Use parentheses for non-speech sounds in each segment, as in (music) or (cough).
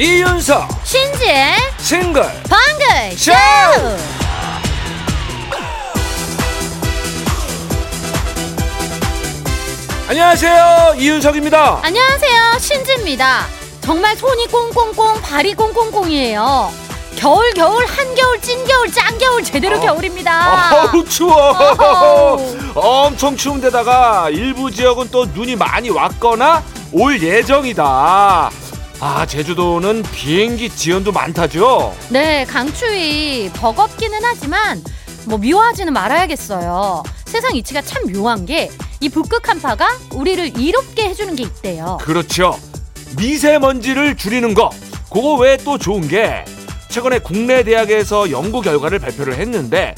이윤석 신지의 싱글 방글 쇼. 안녕하세요 이윤석입니다 안녕하세요 신지입니다. 정말 손이 꽁꽁꽁 발이 꽁꽁꽁이에요. 겨울 겨울 한겨울 찐겨울 짱겨울 제대로 어. 겨울입니다. 어우 추워 어허우. (laughs) 엄청 추운데다가 일부 지역은 또 눈이 많이 왔거나 올 예정이다 아 제주도는 비행기 지연도 많다죠 네 강추위 버겁기는 하지만 뭐 미워하지는 말아야겠어요. 세상 이치가 참 묘한 게 이 북극 한파가 우리를 이롭게 해주는 게 있대요. 그렇죠 미세먼지를 줄이는 거 그거 외에 또 좋은 게 최근에 국내 대학에서 연구 결과를 발표를 했는데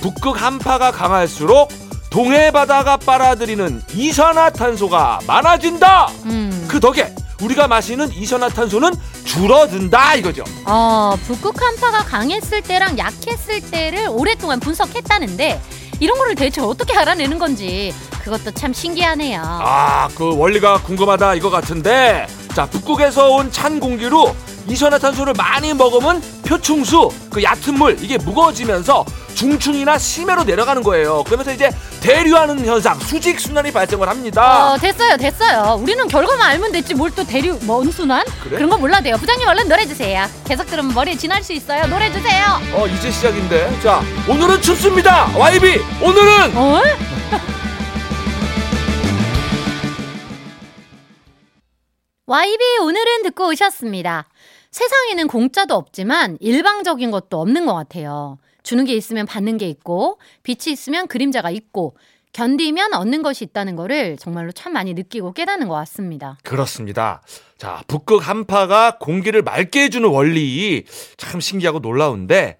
북극 한파가 강할수록 동해 바다가 빨아들이는 이산화탄소가 많아진다. 음. 그 덕에 우리가 마시는 이산화탄소는 줄어든다 이거죠. 어, 북극 한파가 강했을 때랑 약했을 때를 오랫동안 분석했다는데 이런 거를 대체 어떻게 알아내는 건지 그것도 참 신기하네요. 아, 그 원리가 궁금하다 이거 같은데 자 북극에서 온 찬 공기로 이산화탄소를 많이 먹으면 표충수 그 얕은 물 이게 무거워지면서 중충이나 심해로 내려가는 거예요. 그러면서 이제 대류하는 현상 수직 순환이 발생을 합니다. 어, 됐어요, 됐어요. 우리는 결과만 알면 됐지 뭘 또 대류 뭔 순환? 그래? 그런 거 몰라도요. 부장님 얼른 노래 주세요. 계속 들으면 머리에 지날 수 있어요. 노래 주세요. 어 이제 시작인데 자 오늘은 춥습니다 YB 오늘은 어? (laughs) YB 오늘은 듣고 오셨습니다. 세상에는 공짜도 없지만 일방적인 것도 없는 것 같아요. 주는 게 있으면 받는 게 있고 빛이 있으면 그림자가 있고 견디면 얻는 것이 있다는 거를 정말로 참 많이 느끼고 깨닫는 것 같습니다. 그렇습니다. 자, 북극 한파가 공기를 맑게 해주는 원리 참 신기하고 놀라운데,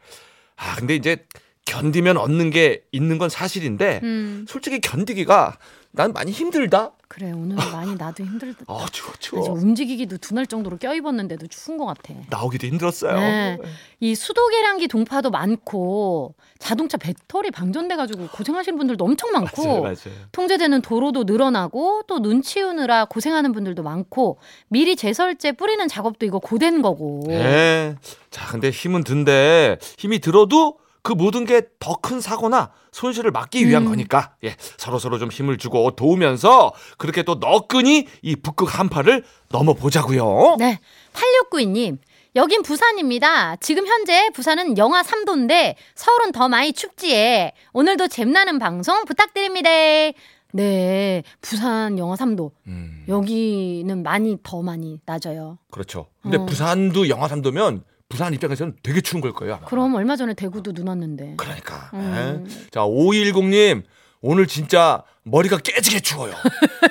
아, 근데 이제 견디면 얻는 게 있는 건 사실인데, 음, 솔직히 견디기가 난 많이 힘들다. 그래 오늘 많이 나도 힘들다. 아, 추워, 나 추워. 움직이기도 둔할 정도로 껴입었는데도 추운 것 같아. 나오기도 힘들었어요. 네. 이 수도 계량기 동파도 많고 자동차 배터리 방전돼 가지고 고생하시는 분들도 엄청 많고 맞아요, 맞아요. 통제되는 도로도 늘어나고 또 눈 치우느라 고생하는 분들도 많고 미리 제설제 뿌리는 작업도 이거 고된 거고. 네. 자, 근데 힘은 든데 힘이 들어도 그 모든 게 더 큰 사고나 손실을 막기 위한 음. 거니까 예, 서로 서로 좀 힘을 주고 도우면서 그렇게 또 너끈히 이 북극 한파를 넘어보자고요. 네. 8692님. 여긴 부산입니다. 지금 현재 부산은 영하 3도인데 서울은 더 많이 춥지에 오늘도 잼나는 방송 부탁드립니다. 네. 부산 영하 3도. 음, 여기는 많이 더 많이 낮아요. 그렇죠. 근데 어. 부산도 영하 3도면 부산 입장에서는 되게 추운 걸 거예요. 아마. 그럼 얼마 전에 대구도 눈 왔는데. 그러니까. 음. 예. 자, 5210님. 오늘 진짜 머리가 깨지게 추워요.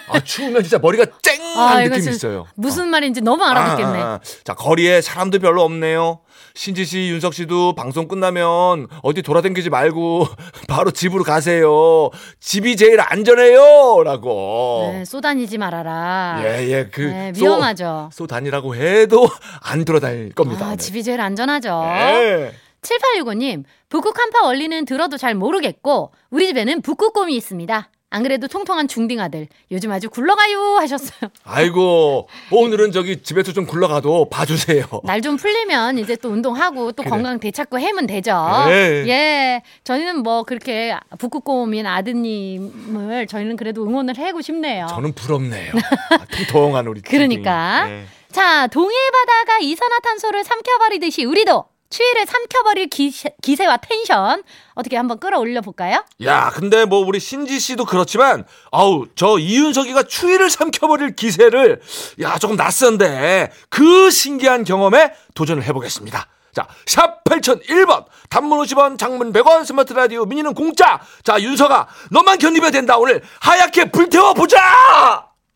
아, 추우면 진짜 머리가 쨍한 (laughs) 아, 느낌이 있어요. 무슨 말인지 너무 알아듣겠네. 아, 아, 아. 자, 거리에 사람도 별로 없네요. 신지 씨, 윤석 씨도 방송 끝나면 어디 돌아다니지 말고 (laughs) 바로 집으로 가세요. 집이 제일 안전해요. 라고. 네, 쏘다니지 말아라. 예, 예, 그. 네, 쏘- 위험하죠. 쏘 다니라고 해도 안 돌아다닐 겁니다. 아, 오늘. 집이 제일 안전하죠. 예. 7865님, 북극 한파 원리는 들어도 잘 모르겠고, 우리 집에는 북극곰이 있습니다. 안 그래도 통통한 중딩 아들, 요즘 아주 굴러가요 하셨어요. 아이고, 오늘은 저기 집에서 좀 굴러가도 봐주세요. (laughs) 날 좀 풀리면 이제 또 운동하고 또 그래. 건강 되찾고 해면 되죠. 네. 예. 저희는 뭐 그렇게 북극곰인 아드님을 저희는 그래도 응원을 해고 싶네요. 저는 부럽네요. 아, 통통한 우리. (laughs) 그러니까. 예. 자, 동해 바다가 이산화탄소를 삼켜버리듯이 우리도 추위를 삼켜버릴 기세, 기세와 텐션 어떻게 한번 끌어올려 볼까요? 야, 근데 뭐 우리 신지 씨도 그렇지만 아우 저 이윤석이가 추위를 삼켜버릴 기세를 야 조금 낯선데 그 신기한 경험에 도전을 해보겠습니다. 자, 샵 8001번 단문 50원 장문 100원 스마트 라디오 미니는 공짜 자 윤석아 너만 견디면 된다 오늘 하얗게 불태워보자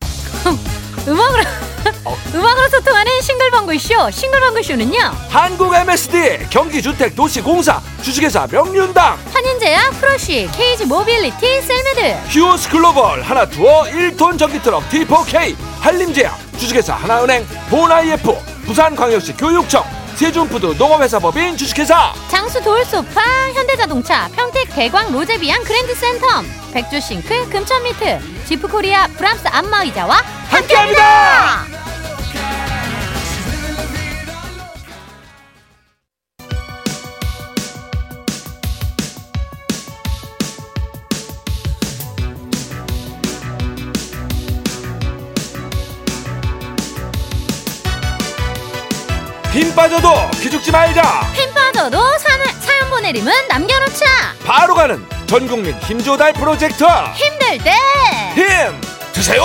(laughs) 음악으로 (laughs) 음악으로 소통하는 싱글벙글쇼 싱글벙글쇼는요. 한국 MSD 경기주택 도시공사 주식회사 명륜당. 한인제약 프로시 KG 모빌리티 셀메드. 히오스 글로벌 하나투어 1톤 전기트럭 D4K 한림제약 주식회사 하나은행 보나이F 부산광역시 교육청 세준푸드 농업회사법인 주식회사 장수 돌소파 현대자동차 평택 대광 로제비앙 그랜드센텀 백조싱크 금천미트 지프코리아 브람스 안마의자와 함께합니다. 빠져도 기죽지 말자. 힘 빠져도 사, 사연 보내림은 남겨놓자. 바로 가는 전국민 힘조달 프로젝트. 힘들 때. 힘 드세요.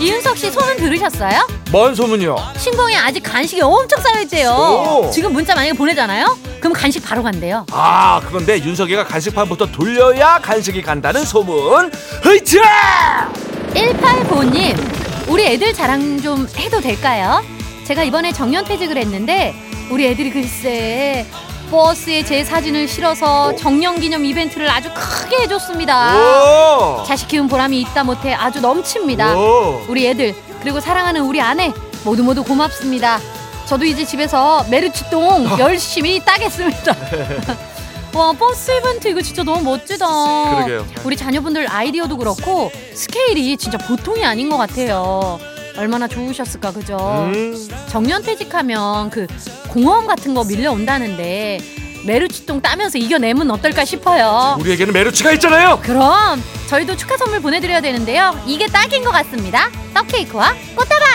이윤석 씨 소문 들으셨어요? 뭔 소문이요? 신공에 아직 간식이 엄청 쌓여있대요. 오. 지금 문자 만약에 보내잖아요? 그럼 간식 바로 간대요. 아 그런데 윤석이가 간식판부터 돌려야 간식이 간다는 소문. 흐이차 1895님 우리 애들 자랑 좀 해도 될까요? 제가 이번에 정년퇴직을 했는데 우리 애들이 글쎄 버스에 제 사진을 실어서 정년 기념 이벤트를 아주 크게 해줬습니다 오. 자식 키운 보람이 있다 못해 아주 넘칩니다 오. 우리 애들 그리고 사랑하는 우리 아내 모두 모두 고맙습니다 저도 이제 집에서 메르치똥 (laughs) 열심히 따겠습니다 (laughs) 와 버스 이벤트 이거 진짜 너무 멋지다. 그러게요. 우리 자녀분들 아이디어도 그렇고 스케일이 진짜 보통이 아닌 것 같아요. 얼마나 좋으셨을까 그죠? 음. 정년퇴직하면 그 공허함 같은 거 밀려온다는데 메르치똥 따면서 이겨내면 어떨까 싶어요. 우리에게는 메르치가 있잖아요. 그럼 저희도 축하 선물 보내드려야 되는데요. 이게 딱인 것 같습니다. 떡케이크와 꽃다발!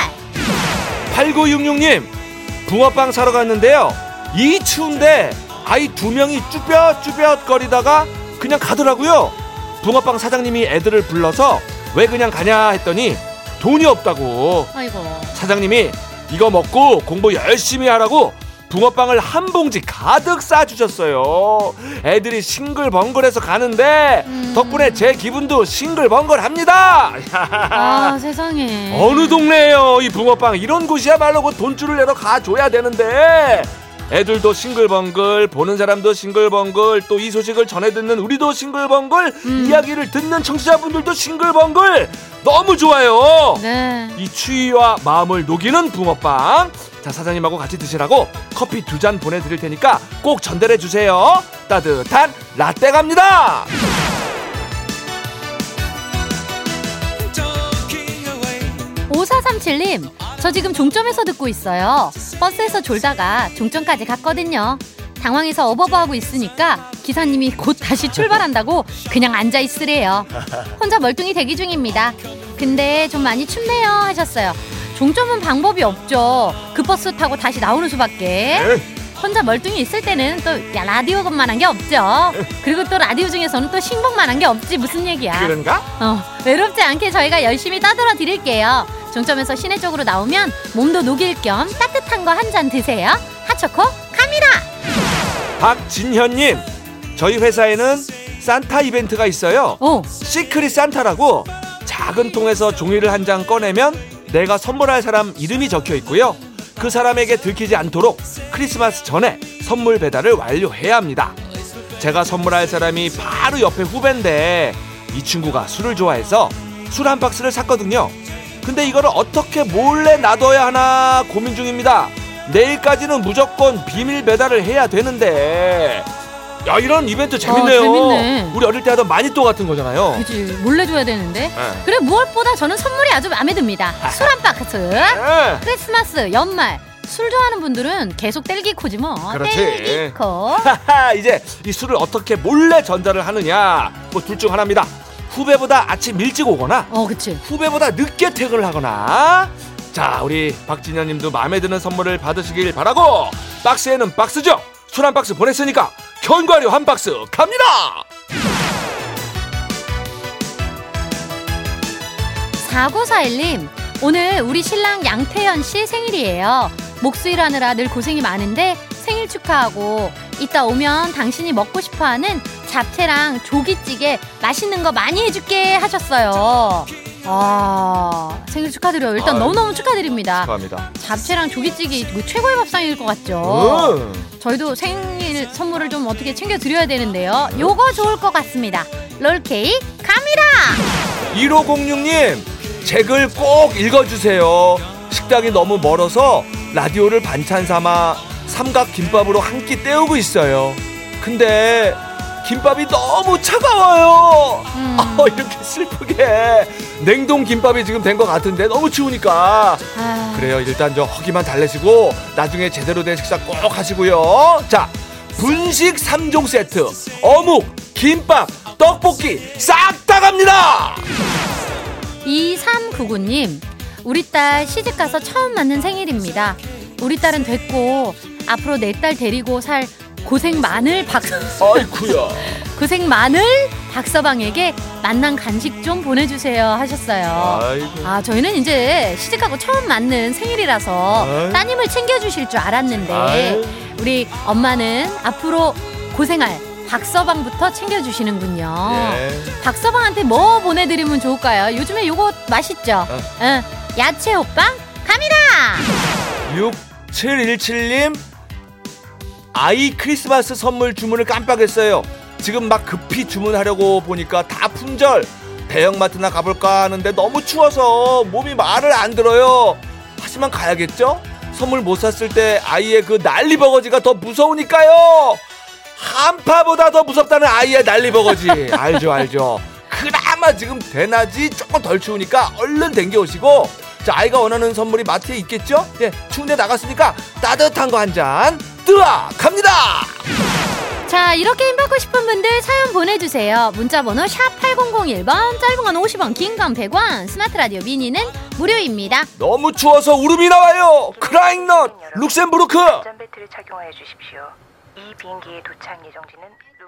8966님 붕어빵 사러 갔는데요. 이 추운데 아이 두 명이 쭈뼛쭈뼛 거리다가 그냥 가더라고요. 붕어빵 사장님이 애들을 불러서 왜 그냥 가냐 했더니 돈이 없다고. 아이고. 사장님이 이거 먹고 공부 열심히 하라고 붕어빵을 한 봉지 가득 싸주셨어요. 애들이 싱글벙글해서 가는데 음. 덕분에 제 기분도 싱글벙글합니다. 아 (laughs) 세상에. 어느 동네예요? 이 붕어빵. 이런 곳이야말로 그 돈줄을 내러 가줘야 되는데 애들도 싱글벙글 보는 사람도 싱글벙글 또 이 소식을 전해 듣는 우리도 싱글벙글 음. 이야기를 듣는 청취자분들도 싱글벙글. 너무 좋아요. 네. 이 추위와 마음을 녹이는 붕어빵. 자 사장님하고 같이 드시라고 커피 두 잔 보내드릴 테니까 꼭 전달해 주세요. 따뜻한 라떼 갑니다. 5437님, 저 지금 종점에서 듣고 있어요. 버스에서 졸다가 종점까지 갔거든요. 당황해서 어버버하고 있으니까 기사님이 곧 다시 출발한다고 그냥 앉아 있으래요. 혼자 멀뚱히 대기 중입니다. 근데 좀 많이 춥네요 하셨어요. 종점은 방법이 없죠. 그 버스 타고 다시 나오는 수밖에. 혼자 멀뚱히 있을 때는 또 야, 라디오만한 게 없죠. 그리고 또 라디오 중에서는 또 신곡만한 게 없지 무슨 얘기야. 그런가? 어, 외롭지 않게 저희가 열심히 따돌아 드릴게요. 종점에서 시내 쪽으로 나오면 몸도 녹일 겸 따뜻한 거 한 잔 드세요. 하초코 카미라. 박진현님 저희 회사에는 산타 이벤트가 있어요. 오, 시크릿 산타라고 작은 통에서 종이를 한 장 꺼내면 내가 선물할 사람 이름이 적혀 있고요. 그 사람에게 들키지 않도록 크리스마스 전에 선물 배달을 완료해야 합니다. 제가 선물할 사람이 바로 옆에 후배인데 이 친구가 술을 좋아해서 술 한 박스를 샀거든요 근데 이거를 어떻게 몰래 놔둬야 하나 고민 중입니다 내일까지는 무조건 비밀 배달을 해야 되는데 야 이런 이벤트 재밌네요 어, 재밌네. 우리 어릴 때 하던 마니또 같은 거잖아요 그지 몰래 줘야 되는데. 네. 그래 무엇보다 저는 선물이 아주 마음에 듭니다. (laughs) 술 한 박스. 네. 크리스마스, 연말. 술 좋아하는 분들은 계속 딸기코지 뭐. 그렇지. 딸기코. (laughs) 하하, 이제 이 술을 어떻게 몰래 전달을 하느냐 뭐 둘 중 하나입니다 후배보다 아침 일찍 오거나 어, 그치. 후배보다 늦게 퇴근을 하거나 자 우리 박진현님도 마음에 드는 선물을 받으시길 바라고 박스에는 박스죠 술 한 박스 보냈으니까 견과류 한 박스 갑니다 4941님, 오늘 우리 신랑 양태현 씨 생일이에요. 목수일 하느라 늘 고생이 많은데 생일 축하하고 이따 오면 당신이 먹고 싶어 하는 잡채랑 조기찌개 맛있는 거 많이 해줄게 하셨어요. 아, 생일 축하드려요. 일단 아유. 너무너무 축하드립니다. 축하합니다 잡채랑 조기찌개 이거 최고의 밥상일 것 같죠? 음. 저희도 생일 선물을 좀 어떻게 챙겨 드려야 되는데요. 요거 좋을 것 같습니다. 롤케이크 갑니다! 1506님 제글꼭 읽어주세요 식당이 너무 멀어서 라디오를 반찬 삼아 삼각 김밥으로 한 끼 때우고 있어요 근데 김밥이 너무 차가워요. 음. 어, 이렇게 슬프게. 냉동 김밥이 지금 된 것 같은데 너무 추우니까. 아, 그래요. 일단 저 허기만 달래시고 나중에 제대로 된 식사 꼭 하시고요. 자 분식 3종 세트. 어묵 김밥 떡볶이 싹 다 갑니다. 2399님, 우리 딸 시집가서 처음 맞는 생일입니다. 우리 딸은 됐고, 앞으로 내 딸 데리고 살 고생 많을 박, 아이쿠야. (laughs) 고생 많을 박서방에게 만난 간식 좀 보내주세요 하셨어요. 아이고. 아, 저희는 이제 시집가고 처음 맞는 생일이라서 아유. 따님을 챙겨주실 줄 알았는데, 아유. 우리 엄마는 앞으로 고생할 박서방부터 챙겨주시는군요. 예. 박서방한테 뭐 보내드리면 좋을까요? 요즘에 요거 맛있죠? 어. 응. 야채 호빵 갑니다! 6717님 아이 크리스마스 선물 주문을 깜빡했어요. 지금 막 급히 주문하려고 보니까 다 품절. 대형마트나 가볼까 하는데 너무 추워서 몸이 말을 안 들어요. 하지만 가야겠죠? 선물 못 샀을 때 아이의 그 난리버거지가 더 무서우니까요. 한파보다 더 무섭다는 아이의 난리버거지. (laughs) 알죠, 알죠. 그나마 지금 대낮이 조금 덜 추우니까 얼른 댕겨오시고 자 아이가 원하는 선물이 마트에 있겠죠? 예, 추운데 나갔으니까 따뜻한 거 한 잔 뜨아 갑니다. 자, 이렇게 힘 받고 싶은 분들 사연 보내주세요. 문자번호 샵 8001번, 짧은 건 50원, 긴 건 100원, 스마트 라디오 미니는 무료입니다. 너무 추워서 울음이 나와요. 크라잉넛 룩셈부르크. 안전벨트를 착용하여 주십시오. 이 비행기의 도착 예정지는 루...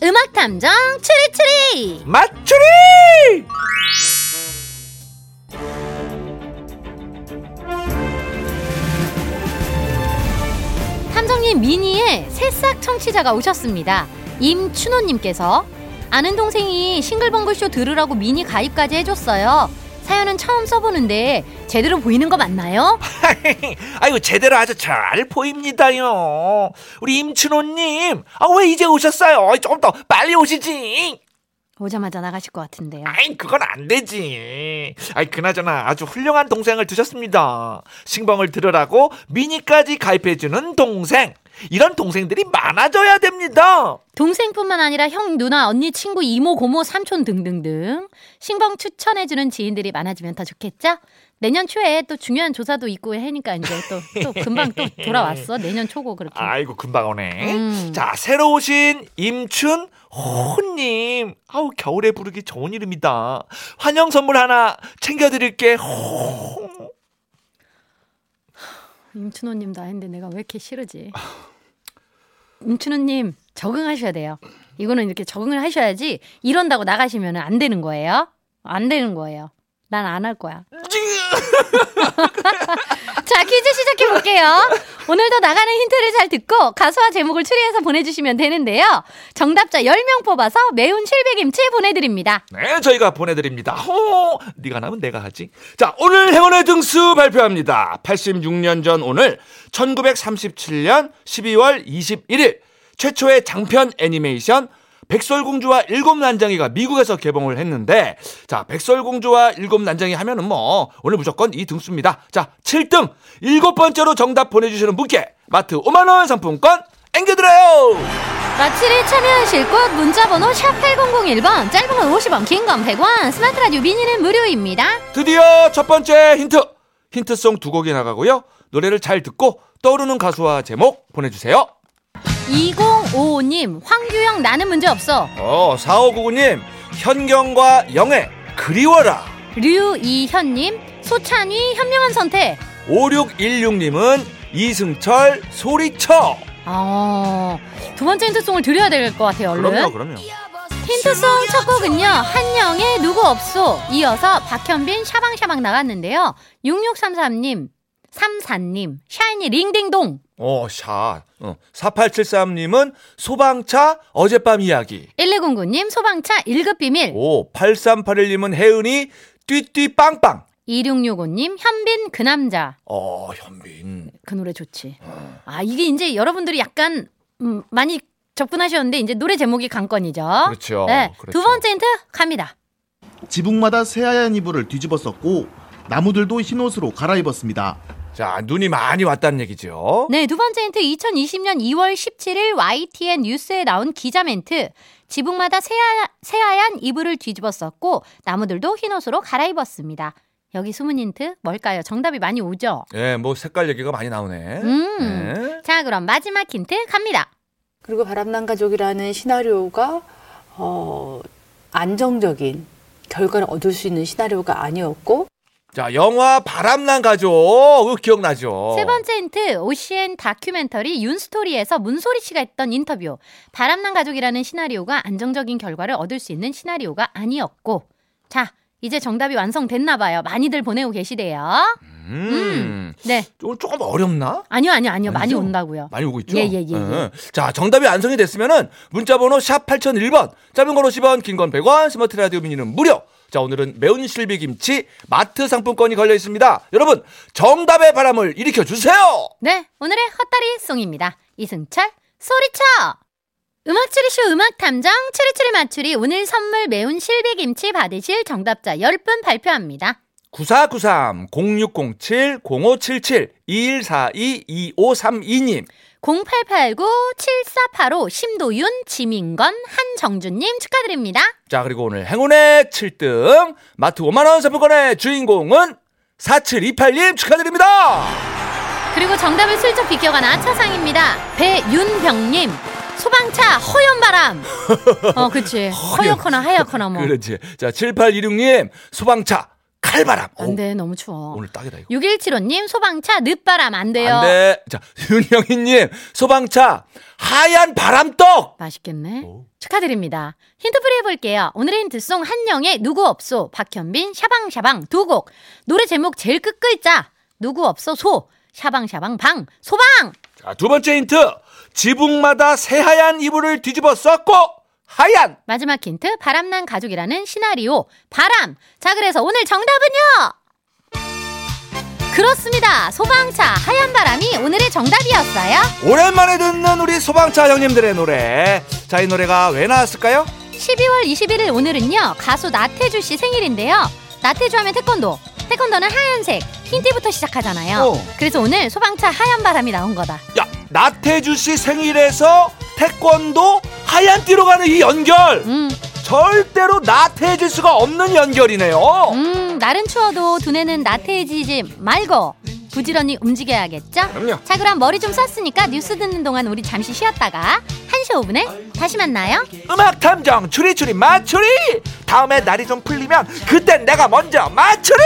음악 탐정 추리추리! 맞추리! 탐정님 미니에 새싹 청취자가 오셨습니다. 임춘호님께서 아는 동생이 싱글벙글쇼 들으라고 미니 가입까지 해줬어요. 사연은 처음 써보는데 제대로 보이는 거 맞나요? (laughs) 아이고 제대로 아주 잘 보입니다요. 우리 임춘호님, 아 왜 이제 오셨어요? 좀더 빨리 오시지. 오자마자 나가실 것 같은데요. 아이 그건 안 되지. 아이 그나저나 아주 훌륭한 동생을 두셨습니다. 신방을 들으라고 미니까지 가입해주는 동생. 이런 동생들이 많아져야 됩니다. 동생뿐만 아니라 형, 누나, 언니, 친구, 이모, 고모, 삼촌 등등등 신봉 추천해주는 지인들이 많아지면 더 좋겠죠? 내년 초에 또 중요한 조사도 있고 하니까 이제 또, 또 금방 또 돌아왔어. 내년 초고 그렇게. 아이고 금방 오네. 음. 자 새로 오신 임춘 호님. 아우 겨울에 부르기 좋은 이름이다. 환영 선물 하나 챙겨드릴게. 호. 임춘호님도 아닌데 내가 왜 이렇게 싫으지? 임춘호님 적응하셔야 돼요. 이거는 이렇게 적응을 하셔야지 이런다고 나가시면 안 되는 거예요. 안 되는 거예요. 난 안 할 거야. 자, 퀴즈 시작해 볼게요. 오늘도 나가는 힌트를 잘 듣고 가수와 제목을 추리해서 보내주시면 되는데요. 정답자 10명 뽑아서 매운 실비김치 보내드립니다. 네, 저희가 보내드립니다. 호, 네가 나면 내가 하지. 자, 오늘 행운의 등수 발표합니다. 86년 전 오늘 1937년 12월 21일 최초의 장편 애니메이션 백설공주와 일곱 난장이가 미국에서 개봉을 했는데 자 백설공주와 일곱 난장이 하면은 뭐 오늘 무조건 이 등수입니다. 자 7등 일곱 번째로 정답 보내주시는 분께 마트 5만 원 상품권 앵겨드려요. 마치를 참여하실 곳 문자번호 샵 8001번 짧은 건 50원 긴 건 100원 스마트 라디오 미니는 무료입니다. 드디어 첫 번째 힌트. 힌트송 두 곡이 나가고요. 노래를 잘 듣고 떠오르는 가수와 제목 보내주세요. 2055님 황규영 나는 문제 없어 어, 4599님, 현경과 영애, 그리워라. 류이현님 소찬휘 현명한 선택 5616님은 이승철, 소리쳐. 어, 두 번째 힌트송을 드려야 될 것 같아요 얼른 그럼요, 그럼요. 힌트송 첫 곡은요 한영의 누구 없소 이어서 박현빈 샤방샤방 나갔는데요 6633님 34님 샤이니 링딩동 어, 샷. 어, 4873님은 소방차 어젯밤 이야기. 1209님 소방차 1급 비밀 오, 8381님은 혜은이 띠띠 빵빵. 2665님 현빈 그 남자 어, 현빈. 그 노래 좋지 아 이게 이제 여러분들이 약간 음, 많이 접근하셨는데 이제 노래 제목이 관건이죠. 그렇죠. 네. 그렇죠. 두 번째 힌트 갑니다. 지붕마다 새하얀 이불을 뒤집었었고 나무들도 흰 옷으로 갈아입었습니다. 자, 눈이 많이 왔다는 얘기죠. 네, 두 번째 힌트 2020년 2월 17일 YTN 뉴스에 나온 기자 멘트. 지붕마다 새하, 새하얀 이불을 뒤집었었고 나무들도 흰옷으로 갈아입었습니다. 여기 숨은 힌트 뭘까요? 정답이 많이 오죠? 예, 뭐 색깔 얘기가 많이 나오네. 음. 네. 자, 그럼 마지막 힌트 갑니다. 그리고 바람난 가족이라는 시나리오가 어, 안정적인 결과를 얻을 수 있는 시나리오가 아니었고 자, 영화 바람난 가족 그거 기억나죠? 세 번째 힌트 OCN 다큐멘터리 윤스토리에서 문소리 씨가 했던 인터뷰. 바람난 가족이라는 시나리오가 안정적인 결과를 얻을 수 있는 시나리오가 아니었고. 자, 이제 정답이 완성됐나 봐요. 많이들 보내고 계시대요. 음. 네. 조금 조금 어렵나? 아니요, 아니요, 아니요. 많이 아니죠? 온다고요. 많이 오고 있죠? 예, 예, 예, 예. 자, 정답이 완성이 됐으면은 문자번호 샵 8001번, 짧은 건 50원, 긴 건 100원, 스마트 라디오 미니는 무료. 자, 오늘은 매운 실비김치 마트 상품권이 걸려 있습니다. 여러분, 정답의 바람을 일으켜 주세요! 네, 오늘의 헛다리 송입니다. 이승철, 소리쳐! 음악 추리쇼 음악 탐정 추리추리 맞추리 오늘 선물 매운 실비김치 받으실 정답자 10분 발표합니다. 9493 0607 0577 2142 2532님 0889-7485 심도윤, 지민건, 한정준님 축하드립니다. 자 그리고 오늘 행운의 7등 마트 5만원 상품권의 주인공은 4728님 축하드립니다 그리고 정답을 슬쩍 비껴간 아차상입니다. 배윤병님. 소방차 허연바람. (laughs) 어, 그치. 허옇거나 하얗거나 뭐. 그렇지 자 7826님 소방차 칼바람 안 돼, 너무 추워. 오늘 딱이다 이거 6175님, 소방차 늦바람 안 돼요. 안 돼 자 윤영희님 소방차 하얀 바람떡 맛있겠네. 오. 축하드립니다. 힌트풀이 해볼게요. 오늘의 힌트송 한영의 누구 없소, 박현빈, 샤방샤방 두 곡. 노래 제목 제일 끝 글자. 누구 없소, 소. 샤방샤방 방. 소방! 자 두 번째 힌트 지붕마다 새하얀 이불을 뒤집어 썼고 하얀. 마지막 힌트 바람난 가족이라는 시나리오 바람. 자 그래서 오늘 정답은요? 그렇습니다. 소방차 하얀 바람이 오늘의 정답이었어요. 오랜만에 듣는 우리 소방차 형님들의 노래. 자 이 노래가 왜 나왔을까요? 12월 21일 오늘은요 가수 나태주 씨 생일인데요. 나태주 하면 태권도. 태권도는 하얀색. 흰티부터 시작하잖아요. 어. 그래서 오늘 소방차 하얀 바람이 나온 거다. 야 나태주 씨 생일에서 태권도 하얀 띠로 가는 이 연결 음, 절대로 나태해질 수가 없는 연결이네요. 음 날은 추워도 두뇌는 나태해지지 말고 부지런히 움직여야겠죠? 그럼요. 자 그럼 머리 좀 썼으니까 뉴스 듣는 동안 우리 잠시 쉬었다가 1시 5분에 다시 만나요. 음악 탐정 추리추리 맞추리! 다음에 날이 좀 풀리면 그땐 내가 먼저 맞추리